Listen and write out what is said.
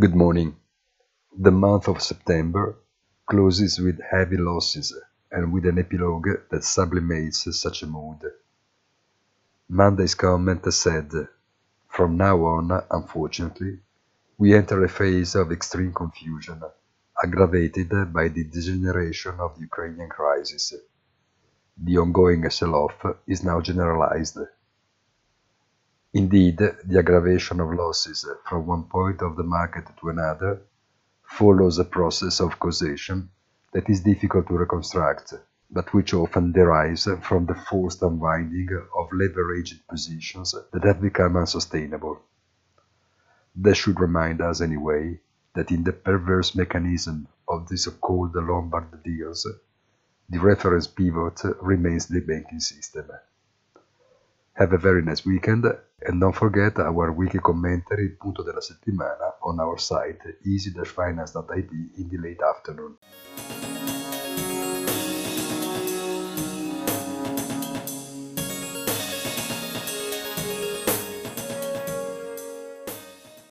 Good morning. The month of September closes with heavy losses and with an epilogue that sublimates such a mood. Monday's comment said, From now on, unfortunately, we enter a phase of extreme confusion, aggravated by the degeneration of the Ukrainian crisis. The ongoing sell-off is now generalized. Indeed, the aggravation of losses from one point of the market to another follows a process of causation that is difficult to reconstruct, but which often derives from the forced unwinding of leveraged positions that have become unsustainable. This should remind us, anyway, that in the perverse mechanism of the so-called Lombard deals, the reference pivot remains the banking system. Have a very nice weekend and don't forget our weekly commentary punto della settimana on our site easy-finance.it in the late afternoon.